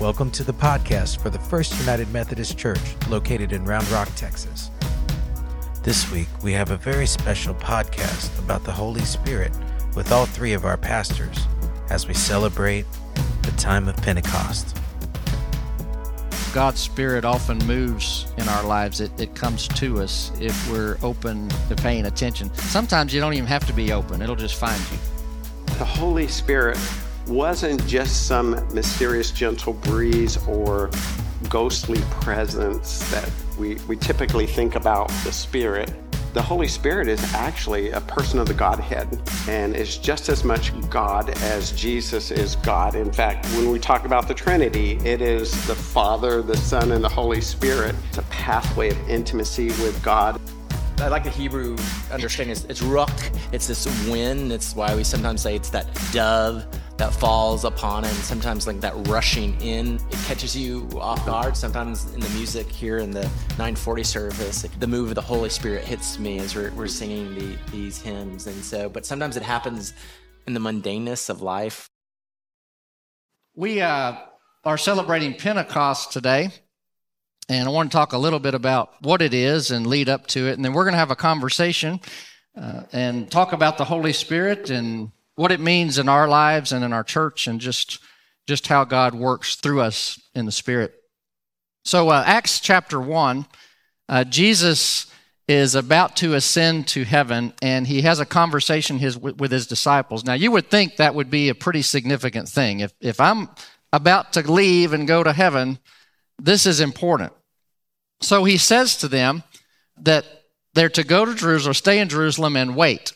Welcome to the podcast for the First United Methodist Church located in Round Rock, Texas. This week, we have a very special podcast about the Holy Spirit with all three of our pastors as we celebrate the time of Pentecost. God's Spirit often moves in our lives. It, it comes to us if we're open to paying attention. Sometimes you don't even have to be open, it'll just find you. The Holy Spirit wasn't just some mysterious gentle breeze or ghostly presence that we, we typically think about the Spirit. The Holy Spirit is actually a person of the Godhead and is just as much God as Jesus is God. In fact, when we talk about the Trinity, it is the Father, the Son, and the Holy Spirit. It's a pathway of intimacy with God. I like the Hebrew understanding. It's, it's ruach. It's this wind. It's why we sometimes say it's that dove that falls upon it. And sometimes like that rushing in, it catches you off guard. Sometimes in the music here in the 940 service, the move of the Holy Spirit hits me as we're, we're singing the, these hymns. And so, but sometimes it happens in the mundaneness of life. We uh, are celebrating Pentecost today. And I want to talk a little bit about what it is and lead up to it. And then we're going to have a conversation uh, and talk about the Holy Spirit and what it means in our lives and in our church and just, just how God works through us in the Spirit. So, uh, Acts chapter 1, uh, Jesus is about to ascend to heaven and he has a conversation his, with his disciples. Now, you would think that would be a pretty significant thing. If, if I'm about to leave and go to heaven, this is important. So he says to them that they're to go to Jerusalem, stay in Jerusalem, and wait.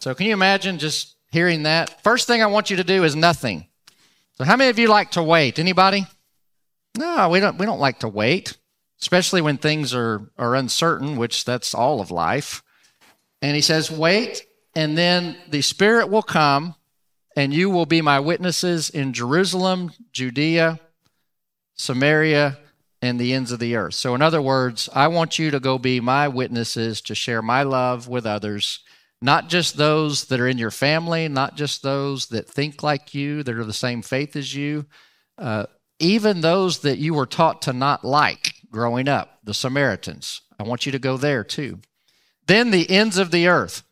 So can you imagine just hearing that? First thing I want you to do is nothing. So how many of you like to wait? Anybody? No, we don't we don't like to wait, especially when things are are uncertain, which that's all of life. And he says, "Wait, and then the Spirit will come, and you will be my witnesses in Jerusalem, Judea, Samaria, and the ends of the earth. So, in other words, I want you to go be my witnesses to share my love with others, not just those that are in your family, not just those that think like you, that are the same faith as you, uh, even those that you were taught to not like growing up, the Samaritans. I want you to go there too. Then the ends of the earth.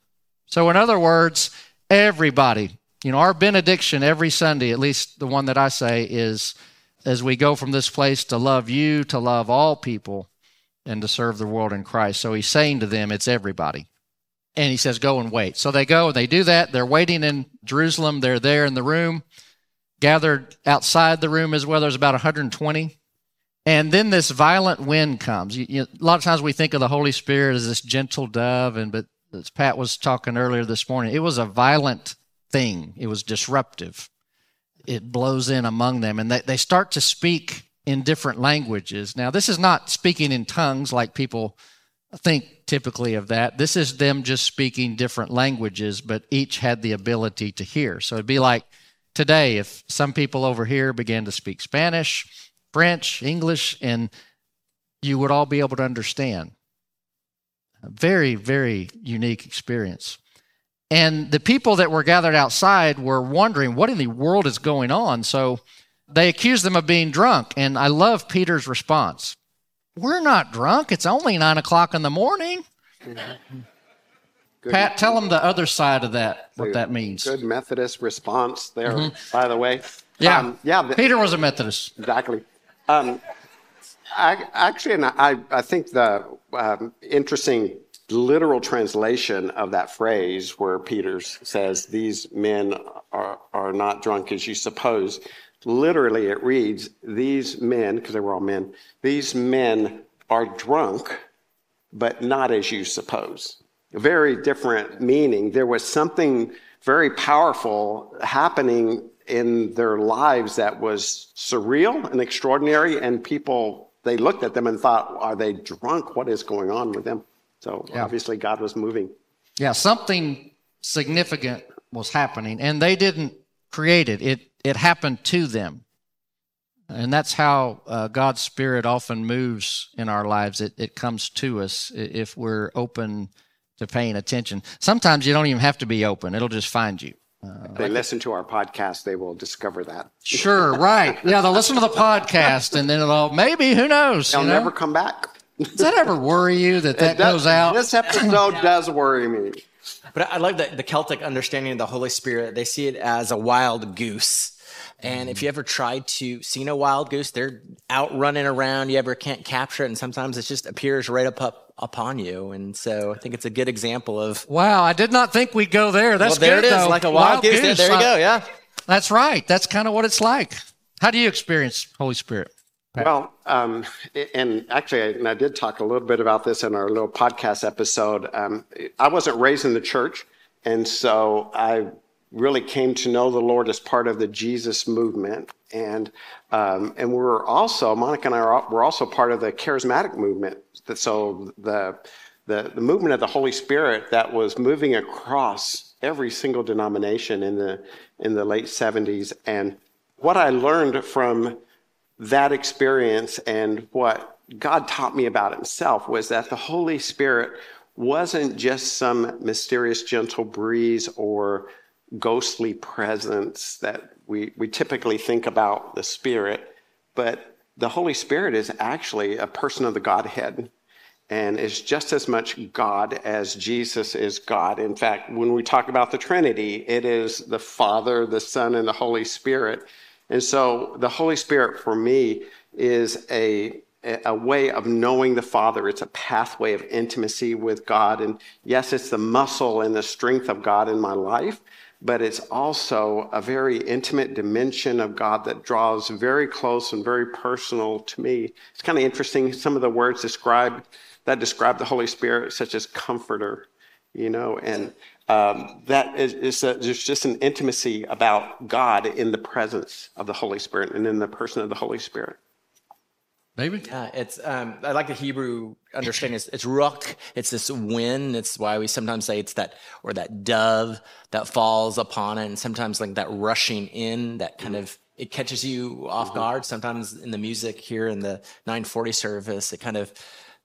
So, in other words, everybody, you know, our benediction every Sunday, at least the one that I say, is as we go from this place to love you, to love all people, and to serve the world in Christ. So he's saying to them, it's everybody. And he says, go and wait. So they go and they do that. They're waiting in Jerusalem. They're there in the room, gathered outside the room as well. There's about 120. And then this violent wind comes. You, you, a lot of times we think of the Holy Spirit as this gentle dove, and but as Pat was talking earlier this morning, it was a violent thing. It was disruptive it blows in among them and they, they start to speak in different languages. Now, this is not speaking in tongues like people think typically of that. This is them just speaking different languages, but each had the ability to hear. So it'd be like today if some people over here began to speak Spanish, French, English, and you would all be able to understand. A very, very unique experience. And the people that were gathered outside were wondering what in the world is going on. So they accused them of being drunk. And I love Peter's response We're not drunk. It's only nine o'clock in the morning. Good. Pat, tell them the other side of that, what that means. Good Methodist response there, mm-hmm. by the way. Yeah. Um, yeah. The, Peter was a Methodist. Exactly. Um, I, actually, and I, I think the um, interesting literal translation of that phrase where Peter says, These men are, are not drunk as you suppose. Literally, it reads, These men, because they were all men, these men are drunk, but not as you suppose. A very different meaning. There was something very powerful happening in their lives that was surreal and extraordinary, and people, they looked at them and thought, Are they drunk? What is going on with them? So yeah. obviously, God was moving. Yeah, something significant was happening, and they didn't create it. It it happened to them, and that's how uh, God's Spirit often moves in our lives. It it comes to us if we're open to paying attention. Sometimes you don't even have to be open; it'll just find you. If they listen to our podcast, they will discover that. Sure, right. Yeah, they'll listen to the podcast and then it'll maybe who knows. They'll you know? never come back. Does that ever worry you that that does- goes out? This episode does worry me. But I I love the, the Celtic understanding of the Holy Spirit. They see it as a wild goose. And if mm-hmm. you ever tried to see a wild goose, they're out running around. You ever can't capture it, and sometimes it just appears right up, up upon you. And so I think it's a good example of. Wow, I did not think we'd go there. That's well, there good, it is, though. like a wild, goose. There, there you go. Yeah. That's right. That's kind of what it's like. How do you experience Holy Spirit? Well, um, and actually, I- and I did talk a little bit about this in our little podcast episode. Um, I wasn't raised in the church, and so I really came to know the Lord as part of the Jesus movement, and um, and we're also Monica and I we're also part of the charismatic movement. So the the the movement of the Holy Spirit that was moving across every single denomination in the in the late '70s, and what I learned from that experience and what God taught me about himself was that the Holy Spirit wasn't just some mysterious gentle breeze or ghostly presence that we, we typically think about the Spirit, but the Holy Spirit is actually a person of the Godhead and is just as much God as Jesus is God. In fact, when we talk about the Trinity, it is the Father, the Son, and the Holy Spirit. And so the Holy Spirit for me is a a way of knowing the Father. It's a pathway of intimacy with God. And yes, it's the muscle and the strength of God in my life, but it's also a very intimate dimension of God that draws very close and very personal to me. It's kind of interesting. Some of the words describe that describe the Holy Spirit, such as comforter, you know, and um, that is, is a, there's just an intimacy about God in the presence of the Holy Spirit and in the person of the Holy Spirit. Maybe. Uh, it's um, I like the Hebrew understanding. It's, it's ruach. It's this wind. It's why we sometimes say it's that or that dove that falls upon it, and sometimes like that rushing in that kind of it catches you off guard. Sometimes in the music here in the 940 service, it kind of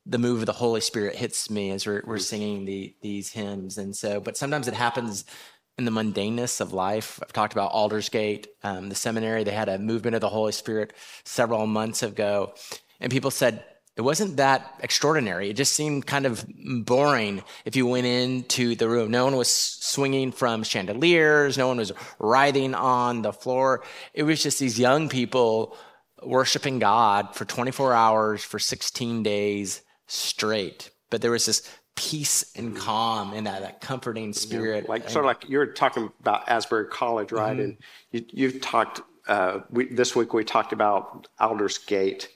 the move of the Holy Spirit hits me as we're, we're singing the, these hymns, and so but sometimes it happens in the mundaneness of life. I've talked about Aldersgate, um, the seminary. They had a movement of the Holy Spirit several months ago, and people said it wasn't that extraordinary. It just seemed kind of boring if you went into the room. No one was swinging from chandeliers. No one was writhing on the floor. It was just these young people worshiping God for 24 hours for 16 days straight. But there was this peace and calm in that, that comforting spirit. like sort of like you're talking about Asbury College, right? Mm-hmm. And you, you've talked. Uh, we, this week we talked about Aldersgate,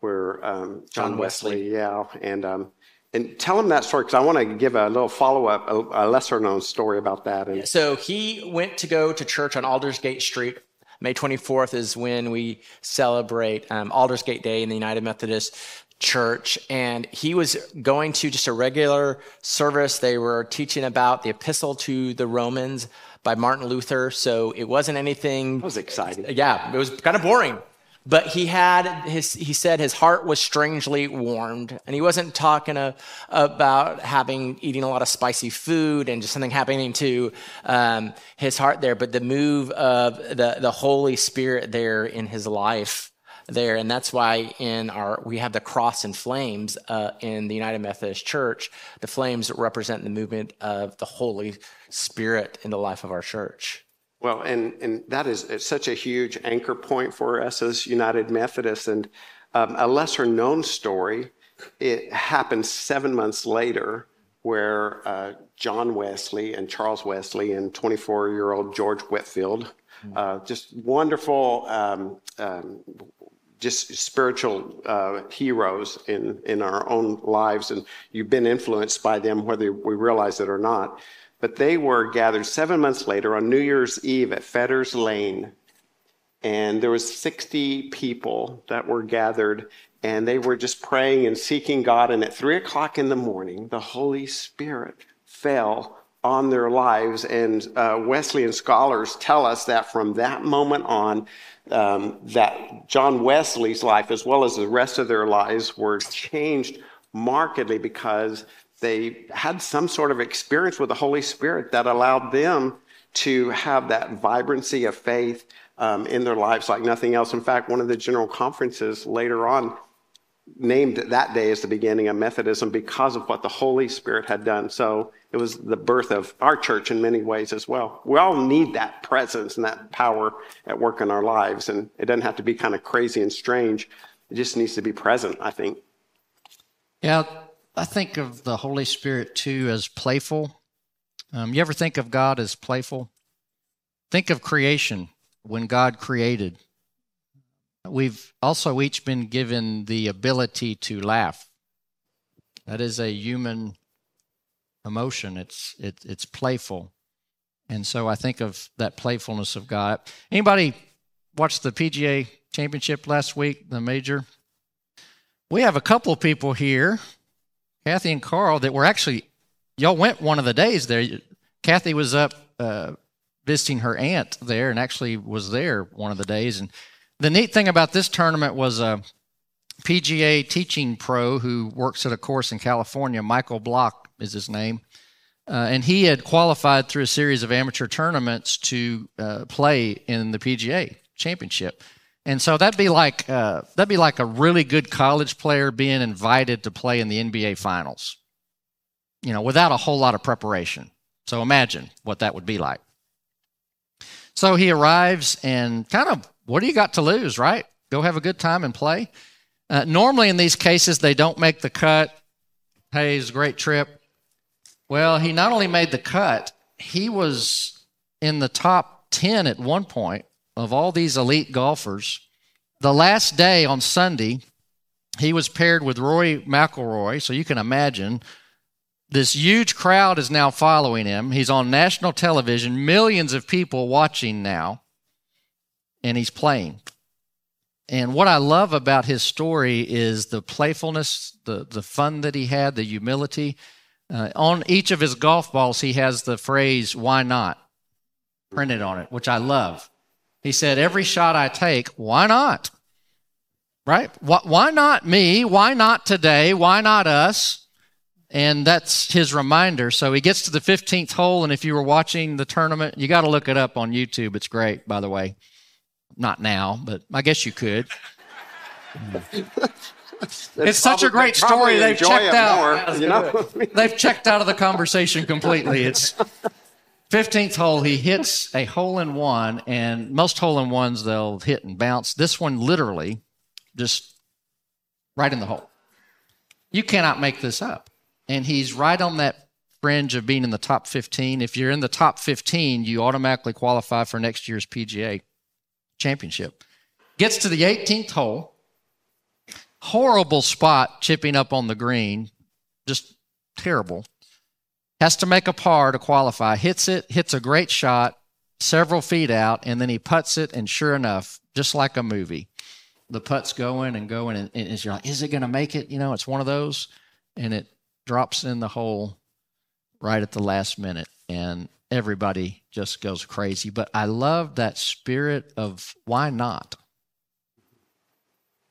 where um, John, John Wesley, yeah, and um, and tell them that story because I want to give a little follow up, a, a lesser known story about that. And So he went to go to church on Aldersgate Street. May 24th is when we celebrate um, Aldersgate Day in the United Methodist Church. And he was going to just a regular service. They were teaching about the epistle to the Romans by Martin Luther. So it wasn't anything. that was exciting. Yeah, it was kind of boring. But he had his, he said his heart was strangely warmed. And he wasn't talking a, about having, eating a lot of spicy food and just something happening to um, his heart there, but the move of the, the Holy Spirit there in his life there. And that's why in our, we have the cross and flames uh, in the United Methodist Church. The flames represent the movement of the Holy Spirit in the life of our church. Well, and and that is such a huge anchor point for us as United Methodists. And um, a lesser known story, it happened seven months later, where uh, John Wesley and Charles Wesley and 24 year old George Whitefield, uh, just wonderful. Um, um, just spiritual uh, heroes in, in our own lives, and you've been influenced by them, whether we realize it or not. But they were gathered seven months later on New Year's Eve at Fetters Lane, and there was 60 people that were gathered, and they were just praying and seeking God. And at three o'clock in the morning, the Holy Spirit fell on their lives. And uh, Wesleyan scholars tell us that from that moment on, um, that John Wesley's life, as well as the rest of their lives, were changed markedly because they had some sort of experience with the Holy Spirit that allowed them to have that vibrancy of faith um, in their lives like nothing else. In fact, one of the general conferences later on named that day as the beginning of Methodism because of what the Holy Spirit had done. So it was the birth of our church in many ways as well. We all need that presence and that power at work in our lives. And it doesn't have to be kind of crazy and strange. It just needs to be present, I think. Yeah, I think of the Holy Spirit too as playful. Um, you ever think of God as playful? Think of creation when God created. We've also each been given the ability to laugh. That is a human emotion. It's it, it's playful, and so I think of that playfulness of God. Anybody watch the PGA Championship last week, the major? We have a couple of people here, Kathy and Carl, that were actually y'all went one of the days there. Kathy was up uh, visiting her aunt there, and actually was there one of the days, and the neat thing about this tournament was a PGA teaching pro who works at a course in California, Michael Block is his name. Uh, and he had qualified through a series of amateur tournaments to uh, play in the PGA championship. And so that'd be like uh, that'd be like a really good college player being invited to play in the NBA finals, you know, without a whole lot of preparation. So imagine what that would be like. So he arrives and kind of what do you got to lose, right? Go have a good time and play. Uh, normally, in these cases, they don't make the cut. Hey, it's a great trip. Well, he not only made the cut, he was in the top 10 at one point of all these elite golfers. The last day on Sunday, he was paired with Rory McIlroy, so you can imagine this huge crowd is now following him. He's on national television, millions of people watching now and he's playing. And what I love about his story is the playfulness, the, the fun that he had, the humility. Uh, on each of his golf balls, he has the phrase, why not? printed on it, which I love. He said, every shot I take, why not? Right? Why not me? Why not today? Why not us? And that's his reminder. So he gets to the 15th hole, and if you were watching the tournament, you got to look it up on YouTube. It's great, by the way. Not now, but I guess you could. it's such a great story. They've checked out. More, you know? they've checked out of the conversation completely. It's 15th hole. He hits a hole in one, and most hole in ones they'll hit and bounce. This one literally just right in the hole. You cannot make this up. And he's right on that fringe of being in the top 15. If you're in the top 15, you automatically qualify for next year's PGA championship. Gets to the 18th hole. Horrible spot chipping up on the green. Just terrible. Has to make a par to qualify. Hits it, hits a great shot, several feet out, and then he puts it, and sure enough, just like a movie, the putt's going and going, and, and you're like, is it going to make it? You know, it's one of those, and it drops in the hole right at the last minute. And everybody just goes crazy. But I love that spirit of why not?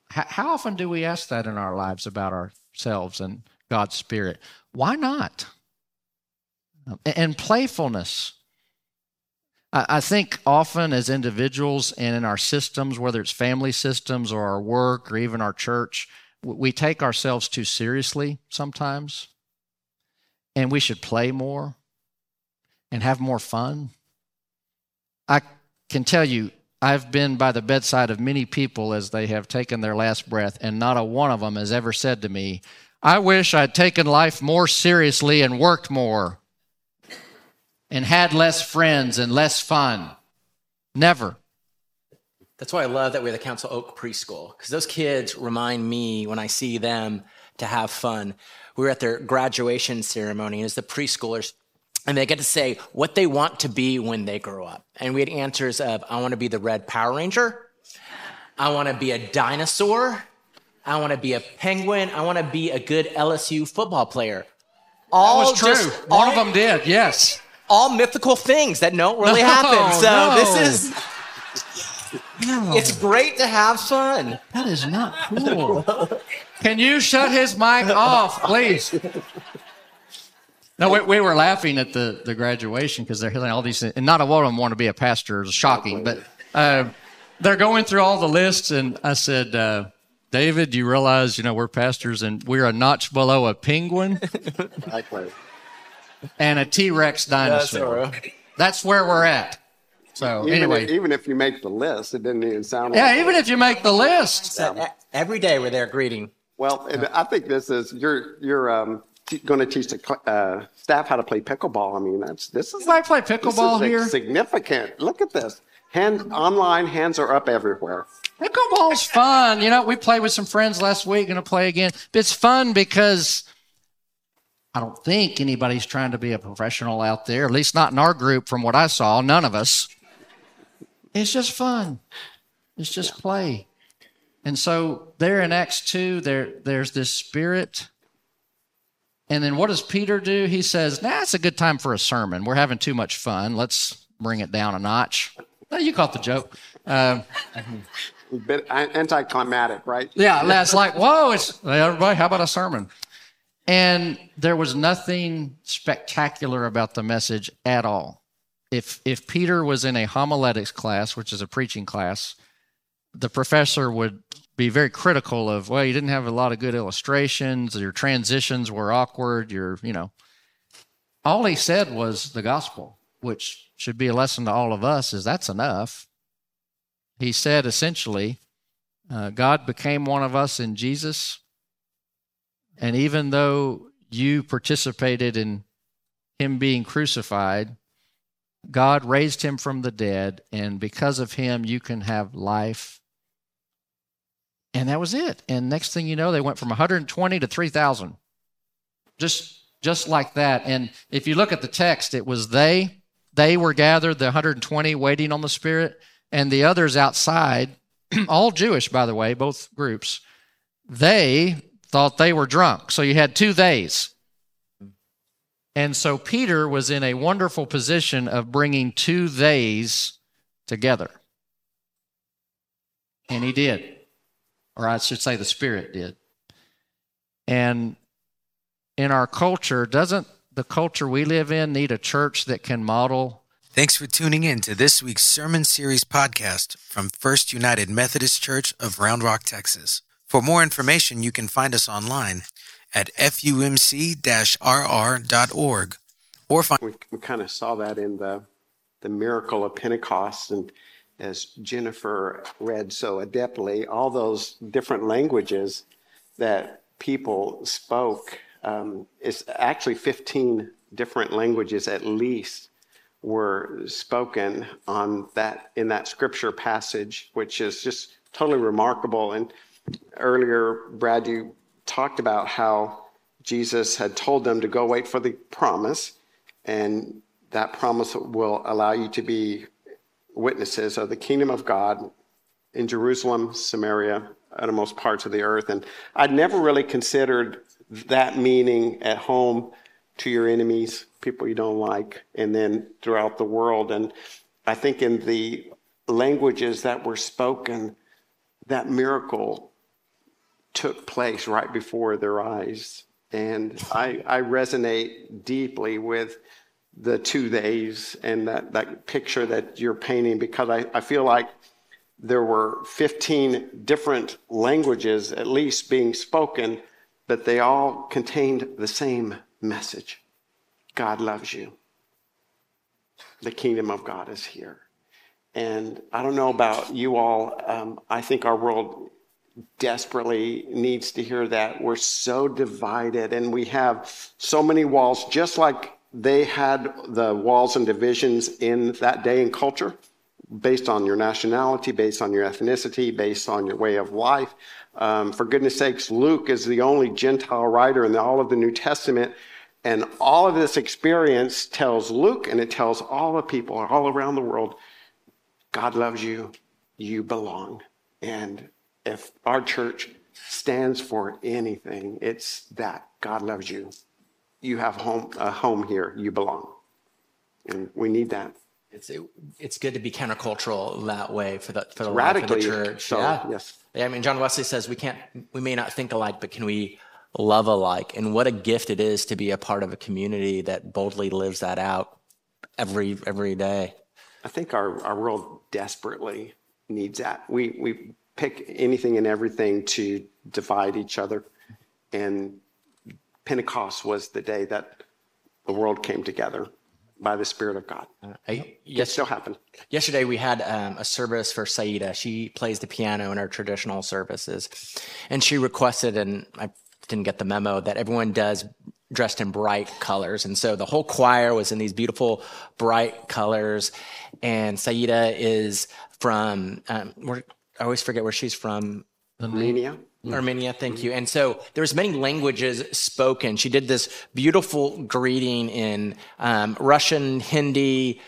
How often do we ask that in our lives about ourselves and God's Spirit? Why not? And playfulness. I think often as individuals and in our systems, whether it's family systems or our work or even our church, we take ourselves too seriously sometimes. And we should play more and have more fun? I can tell you, I've been by the bedside of many people as they have taken their last breath, and not a one of them has ever said to me, I wish I'd taken life more seriously and worked more and had less friends and less fun. Never. That's why I love that we're the Council Oak Preschool, because those kids remind me when I see them to have fun. We were at their graduation ceremony, and as the preschoolers and they get to say what they want to be when they grow up. And we had answers of, I want to be the red Power Ranger. I want to be a dinosaur. I want to be a penguin. I want to be a good LSU football player. All that was true. Just, One all, of them did, yes. All mythical things that don't really no, happen. So no. this is. No. It's great to have fun. That is not cool. Can you shut his mic off, please? No, we, we were laughing at the, the graduation because they're hearing all these. And not a one of them want to be a pastor. It's shocking. But uh, they're going through all the lists. And I said, uh, David, you realize, you know, we're pastors and we're a notch below a penguin and a T Rex dinosaur. That's where we're at. So Even, anyway, if, even if you make the list, it didn't even sound like yeah, even if you make the list, So, every day we're there greeting. Well, and I think this is you're you're um, t- going to teach the uh, staff how to play pickleball. I mean, that's this is I play this pickleball is here. significant. Look at this. Hand online, hands are up everywhere. Pickleball's fun. You know, we played with some friends last week, going to play again. It's fun because I don't think anybody's trying to be a professional out there, at least not in our group from what I saw. None of us. It's just fun. It's just play. And so there in Acts 2, there, there's this spirit. And then what does Peter do? He says, nah, it's a good time for a sermon. We're having too much fun. Let's bring it down a notch. No, you caught the joke. Um, A bit anticlimactic, right? yeah, that's like, whoa, it's hey, everybody, how about a sermon? And there was nothing spectacular about the message at all. If if Peter was in a homiletics class, which is a preaching class, the professor would be very critical of, well, you didn't have a lot of good illustrations, your transitions were awkward, your, you know. All he said was the gospel, which should be a lesson to all of us, is that's enough. He said essentially, uh, God became one of us in Jesus. And even though you participated in him being crucified, God raised him from the dead. And because of him, you can have life. And that was it. And next thing you know, they went from 120 to 3,000. Just, just like that. And if you look at the text, it was they, they were gathered, the 120 waiting on the Spirit, and the others outside, all Jewish, by the way, both groups, they thought they were drunk. So you had two theys. And so Peter was in a wonderful position of bringing two theys together. And he did. Or I should say the Spirit did. And in our culture, doesn't the culture we live in need a church that can model Thanks for tuning in to this week's Sermon Series podcast from First United Methodist Church of Round Rock, Texas. For more information, you can find us online at fumc-rr.org or find We, we kind of saw that in the the miracle of Pentecost, and as Jennifer read so adeptly, all those different languages that people spoke. Um, it's actually 15 different languages at least were spoken on that in that scripture passage, which is just totally remarkable. And earlier, Brad, you talked about how Jesus had told them to go wait for the promise, and that promise will allow you to be witnesses of the kingdom of God in Jerusalem, Samaria, uttermost parts of the earth. And I'd never really considered that meaning at home to your enemies, people you don't like, and then throughout the world. And I think in the languages that were spoken, that miracle took place right before their eyes. And I, I resonate deeply with the two days and that, that picture that you're painting because I, I feel like there were 15 different languages at least being spoken, but they all contained the same message God loves you. The kingdom of God is here. And I don't know about you all, um, I think our world desperately needs to hear that. We're so divided and we have so many walls, just like they had the walls and divisions in that day and culture based on your nationality, based on your ethnicity, based on your way of life. Um, for goodness sakes, Luke is the only Gentile writer in all of the New Testament. And all of this experience tells Luke and it tells all the people all around the world God loves you, you belong. And if our church stands for anything, it's that God loves you. You have home, a home here, you belong. And we need that. It's it, it's good to be countercultural that way for the for the life Radically of the church. so, yeah. yes. Yeah, I mean, John Wesley says we can't, we may not think alike, but can we love alike. And what a gift it is to be a part of a community that boldly lives that out every every day. I think our, our world desperately needs that. We, we pick anything and everything to divide each other. And Pentecost was the day that the world came together by the Spirit of God. I, It yes, still happened. Yesterday we had um, a service for Saida. She plays the piano in our traditional services, and she requested, and I didn't get the memo that everyone does dressed in bright colors, and so the whole choir was in these beautiful bright colors. And Saida is from um, where, I always forget where she's from. Armenia. Armenia, thank you. And so there was many languages spoken. She did this beautiful greeting in um, Russian, Hindi,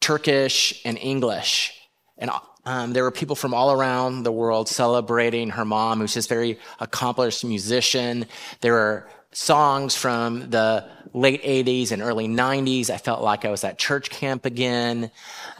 Turkish, and English. And um, there were people from all around the world celebrating her mom, who's this very accomplished musician. There were songs from the late 80s and early 90s. I felt like I was at church camp again.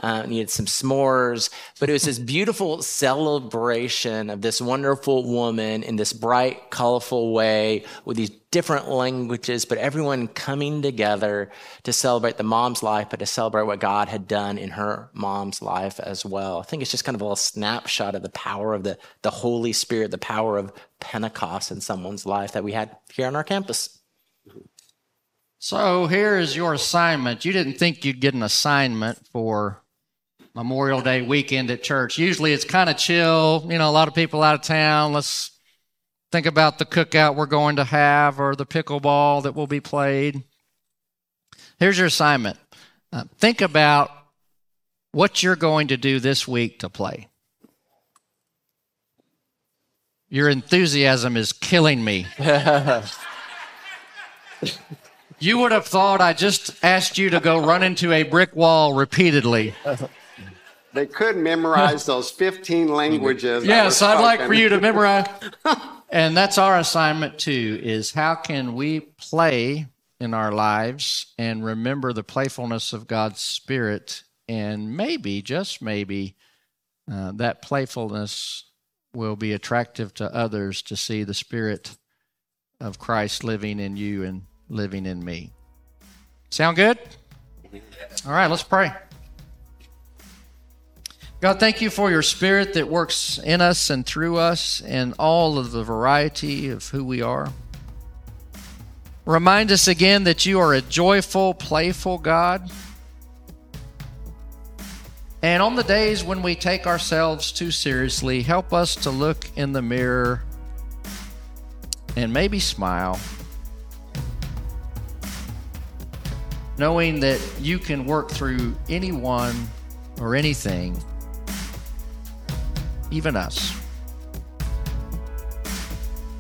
Uh, needed some s'mores, but it was this beautiful celebration of this wonderful woman in this bright, colorful way with these different languages, but everyone coming together to celebrate the mom's life, but to celebrate what God had done in her mom's life as well. I think it's just kind of a little snapshot of the power of the, the Holy Spirit, the power of Pentecost in someone's life that we had here on our campus. So here is your assignment. You didn't think you'd get an assignment for Memorial Day weekend at church. Usually it's kind of chill, you know, a lot of people out of town. Let's think about the cookout we're going to have or the pickleball that will be played. Here's your assignment uh, think about what you're going to do this week to play. Your enthusiasm is killing me. you would have thought I just asked you to go run into a brick wall repeatedly. They could memorize those 15 languages. that Yes, I'd like for you to memorize. and that's our assignment too is how can we play in our lives and remember the playfulness of God's spirit and maybe just maybe uh, that playfulness will be attractive to others to see the spirit of Christ living in you and living in me. Sound good? All right, let's pray. God, thank you for your spirit that works in us and through us and all of the variety of who we are. Remind us again that you are a joyful, playful God. And on the days when we take ourselves too seriously, help us to look in the mirror and maybe smile, knowing that you can work through anyone or anything even us.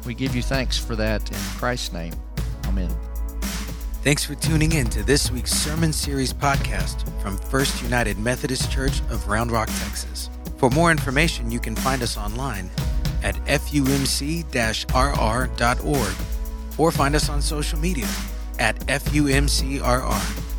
We give you thanks for that in Christ's name. Amen. Thanks for tuning in to this week's Sermon Series podcast from First United Methodist Church of Round Rock, Texas. For more information, you can find us online at fumc rr.org or find us on social media at FUMCRR.